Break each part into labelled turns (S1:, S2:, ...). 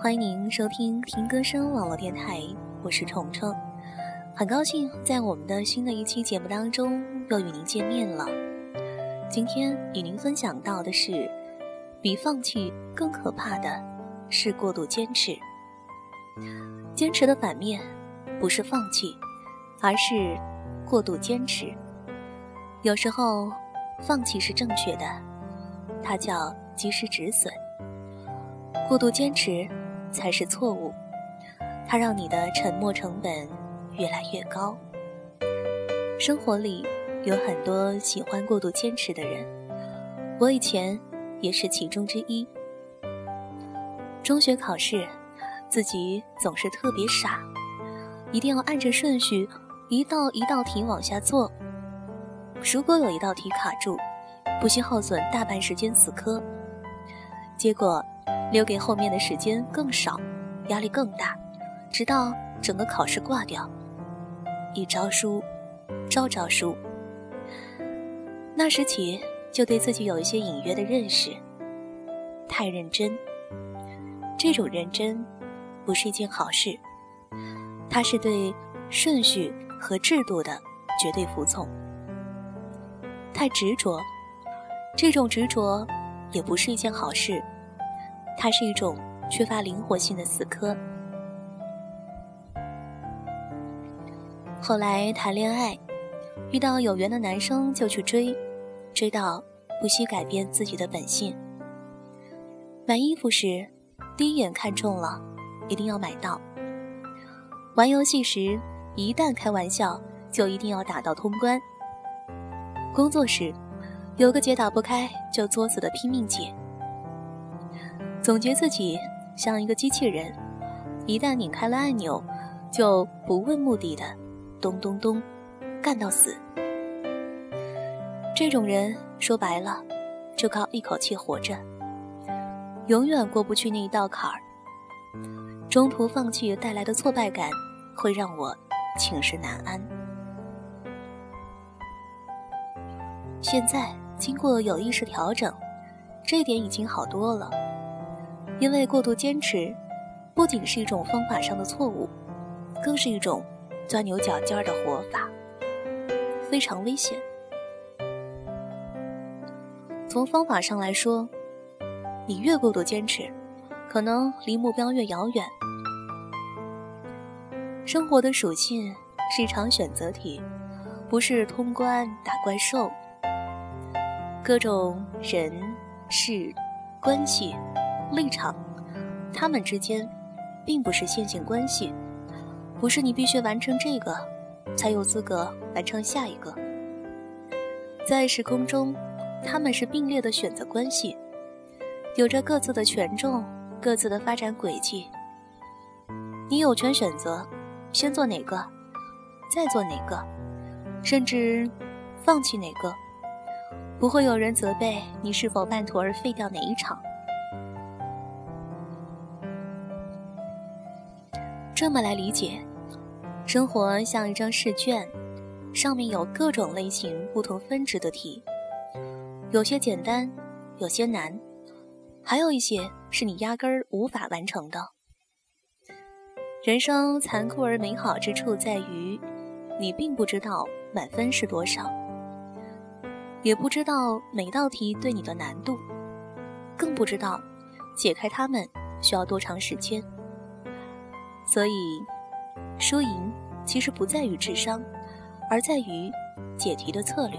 S1: 欢迎您收听听歌声网络电台，我是虫虫，很高兴在我们的新的一期节目当中又与您见面了。今天与您分享到的是，比放弃更可怕的是过度坚持。坚持的反面不是放弃，而是过度坚持。有时候放弃是正确的，它叫及时止损；过度坚持。才是错误，它让你的沉默成本越来越高。生活里有很多喜欢过度坚持的人，我以前也是其中之一。中学考试，自己总是特别傻，一定要按着顺序一道一道题往下做。如果有一道题卡住，不惜耗损大半时间死磕，结果。留给后面的时间更少，压力更大，直到整个考试挂掉。一招输，招招输。那时起就对自己有一些隐约的认识。太认真，这种认真不是一件好事。它是对顺序和制度的绝对服从。太执着，这种执着也不是一件好事。它是一种缺乏灵活性的死磕。后来谈恋爱，遇到有缘的男生就去追，追到不惜改变自己的本性。买衣服时，第一眼看中了，一定要买到；玩游戏时，一旦开玩笑，就一定要打到通关。工作时，有个结打不开，就作死的拼命解。总结自己像一个机器人，一旦拧开了按钮，就不问目的的咚咚咚干到死。这种人说白了，就靠一口气活着，永远过不去那一道坎儿。中途放弃带来的挫败感，会让我寝食难安。现在经过有意识调整，这点已经好多了。因为过度坚持，不仅是一种方法上的错误，更是一种钻牛角尖的活法，非常危险。从方法上来说，你越过度坚持，可能离目标越遥远。生活的属性是一场选择题，不是通关打怪兽。各种人、事、关系。立场，他们之间，并不是线性关系，不是你必须完成这个，才有资格完成下一个。在时空中，他们是并列的选择关系，有着各自的权重，各自的发展轨迹。你有权选择，先做哪个，再做哪个，甚至放弃哪个，不会有人责备你是否半途而废掉哪一场。这么来理解，生活像一张试卷，上面有各种类型、不同分值的题，有些简单，有些难，还有一些是你压根儿无法完成的。人生残酷而美好之处在于，你并不知道满分是多少，也不知道每道题对你的难度，更不知道解开它们需要多长时间。所以，输赢其实不在于智商，而在于解题的策略。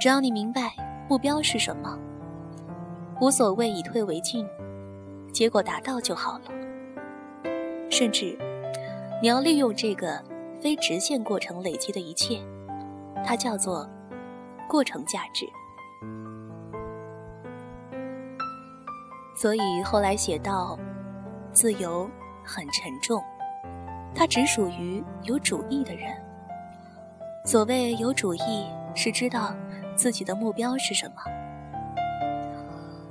S1: 只要你明白目标是什么，无所谓以退为进，结果达到就好了。甚至，你要利用这个非直线过程累积的一切，它叫做过程价值。所以后来写到。自由很沉重，它只属于有主意的人。所谓有主意，是知道自己的目标是什么。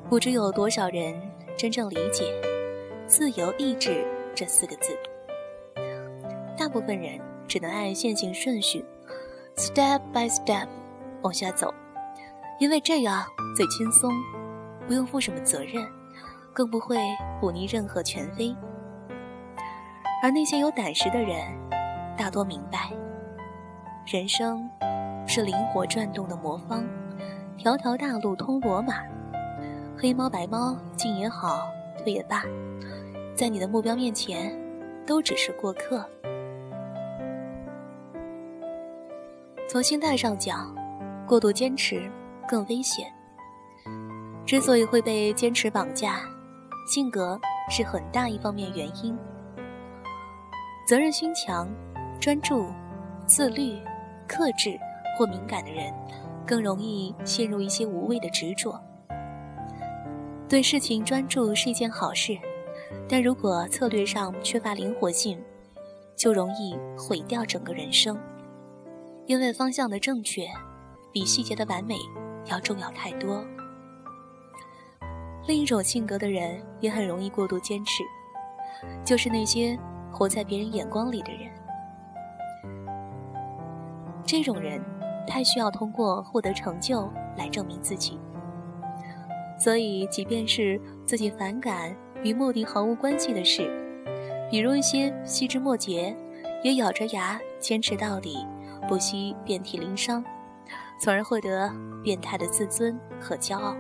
S1: 不知有多少人真正理解“自由意志”这四个字。大部分人只能按线性顺序，step by step 往下走，因为这样最轻松，不用负什么责任。更不会忤逆任何权威。而那些有胆识的人，大多明白，人生是灵活转动的魔方，条条大路通罗马，黑猫白猫进也好，退也罢，在你的目标面前，都只是过客。从心态上讲，过度坚持更危险。之所以会被坚持绑架，性格是很大一方面原因。责任心强、专注、自律、克制或敏感的人，更容易陷入一些无谓的执着。对事情专注是一件好事，但如果策略上缺乏灵活性，就容易毁掉整个人生。因为方向的正确，比细节的完美要重要太多。另一种性格的人也很容易过度坚持，就是那些。活在别人眼光里的人，这种人太需要通过获得成就来证明自己，所以即便是自己反感与目的毫无关系的事，比如一些细枝末节，也咬着牙坚持到底，不惜遍体鳞伤，从而获得变态的自尊和骄傲。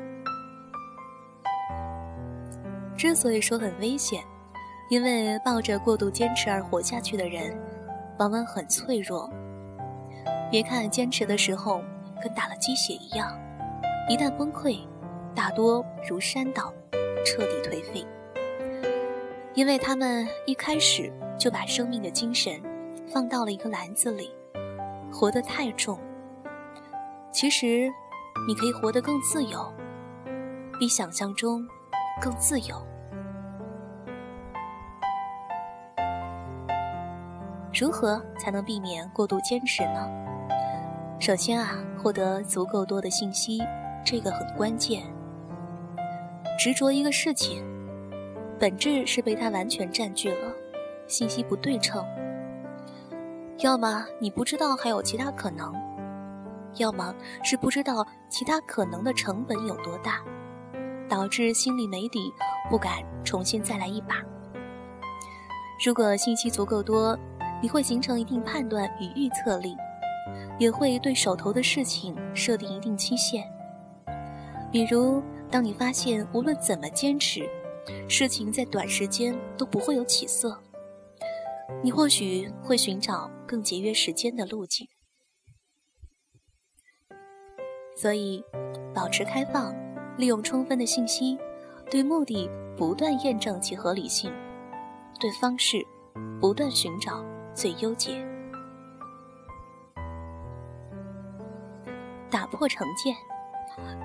S1: 之所以说很危险。因为抱着过度坚持而活下去的人，往往很脆弱。别看坚持的时候跟打了鸡血一样，一旦崩溃，大多如山倒，彻底颓废。因为他们一开始就把生命的精神放到了一个篮子里，活得太重。其实，你可以活得更自由，比想象中更自由。如何才能避免过度坚持呢？首先啊，获得足够多的信息，这个很关键。执着一个事情，本质是被它完全占据了，信息不对称。要么你不知道还有其他可能，要么是不知道其他可能的成本有多大，导致心里没底，不敢重新再来一把。如果信息足够多，你会形成一定判断与预测力，也会对手头的事情设定一定期限。比如，当你发现无论怎么坚持，事情在短时间都不会有起色，你或许会寻找更节约时间的路径。所以，保持开放，利用充分的信息，对目的不断验证其合理性，对方式不断寻找。最优解，打破成见，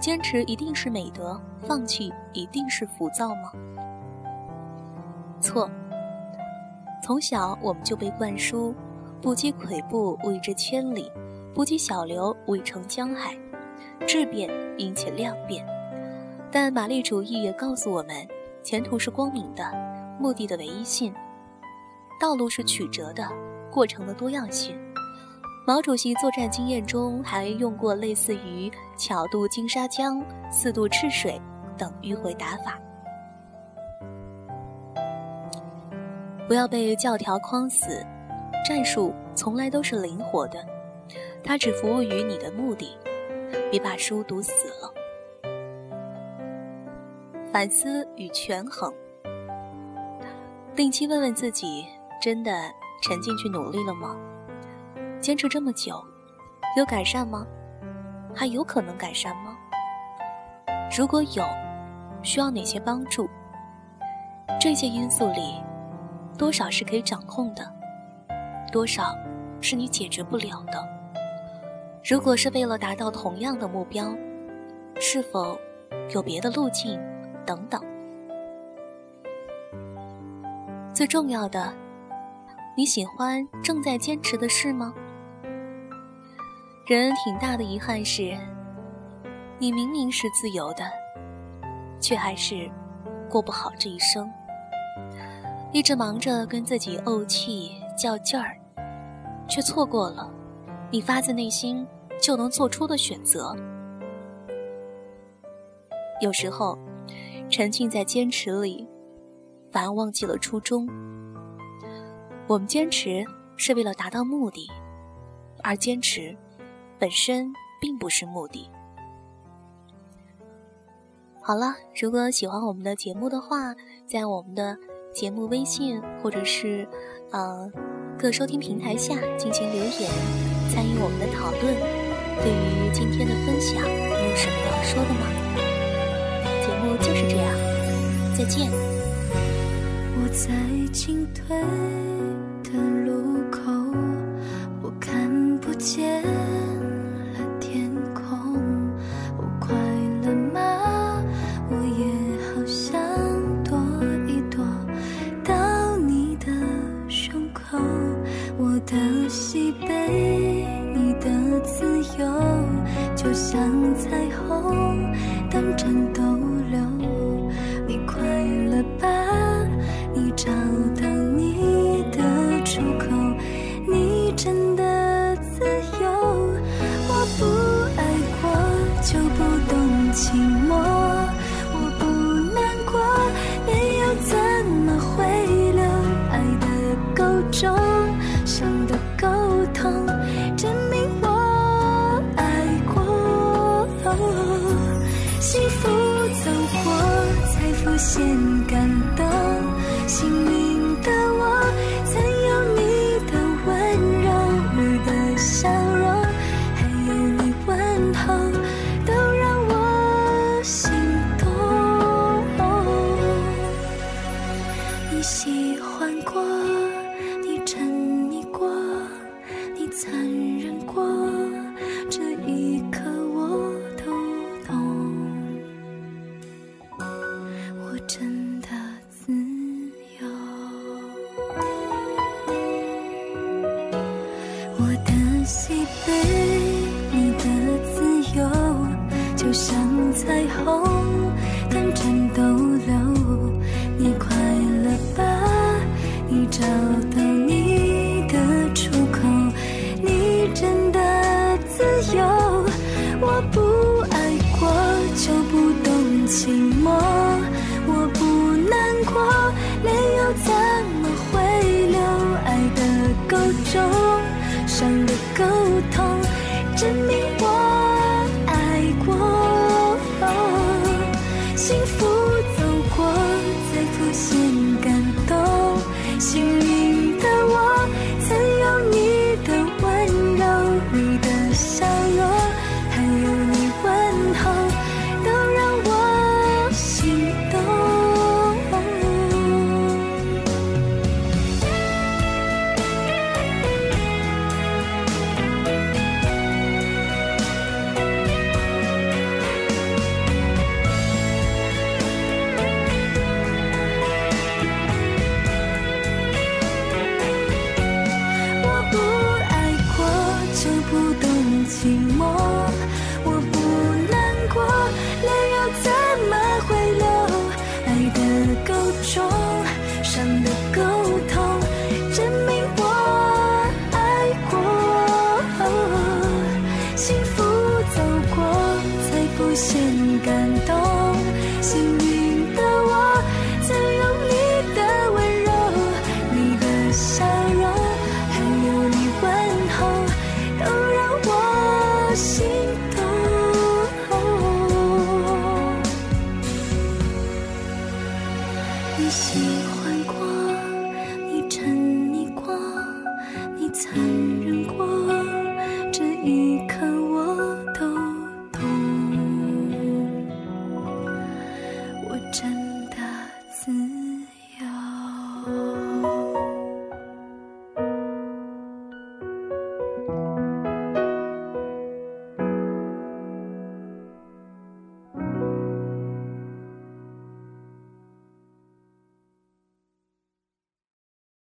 S1: 坚持一定是美德，放弃一定是浮躁吗？错。从小我们就被灌输“不积跬步，无以至千里；不积小流，无以成江海”，质变引起量变。但马列主义也告诉我们，前途是光明的，目的的唯一性。道路是曲折的，过程的多样性。毛主席作战经验中还用过类似于“巧渡金沙江，四渡赤水”等迂回打法。不要被教条框死，战术从来都是灵活的，它只服务于你的目的。别把书读死了。反思与权衡，定期问问自己。真的沉进去努力了吗？坚持这么久，有改善吗？还有可能改善吗？如果有，需要哪些帮助？这些因素里，多少是可以掌控的，多少是你解决不了的？如果是为了达到同样的目标，是否有别的路径？等等。最重要的。你喜欢正在坚持的事吗？人挺大的遗憾是，你明明是自由的，却还是过不好这一生。一直忙着跟自己怄气较劲儿，却错过了你发自内心就能做出的选择。有时候，沉浸在坚持里，反而忘记了初衷。我们坚持是为了达到目的，而坚持本身并不是目的。好了，如果喜欢我们的节目的话，在我们的节目微信或者是呃各收听平台下进行留言，参与我们的讨论。对于今天的分享，你有什么要说的吗？就是这样，再见。
S2: 我在进退的路口，我看不见了天空。我快乐吗？我也好想躲一躲到你的胸口。我的喜悲，你的自由，就像彩虹，不。心。幸福走过，才不显感动。幸运的我，曾有你的温柔，你的笑容，还有你问候，都让我心动。你喜欢过，你沉溺过，你残忍过，这一刻。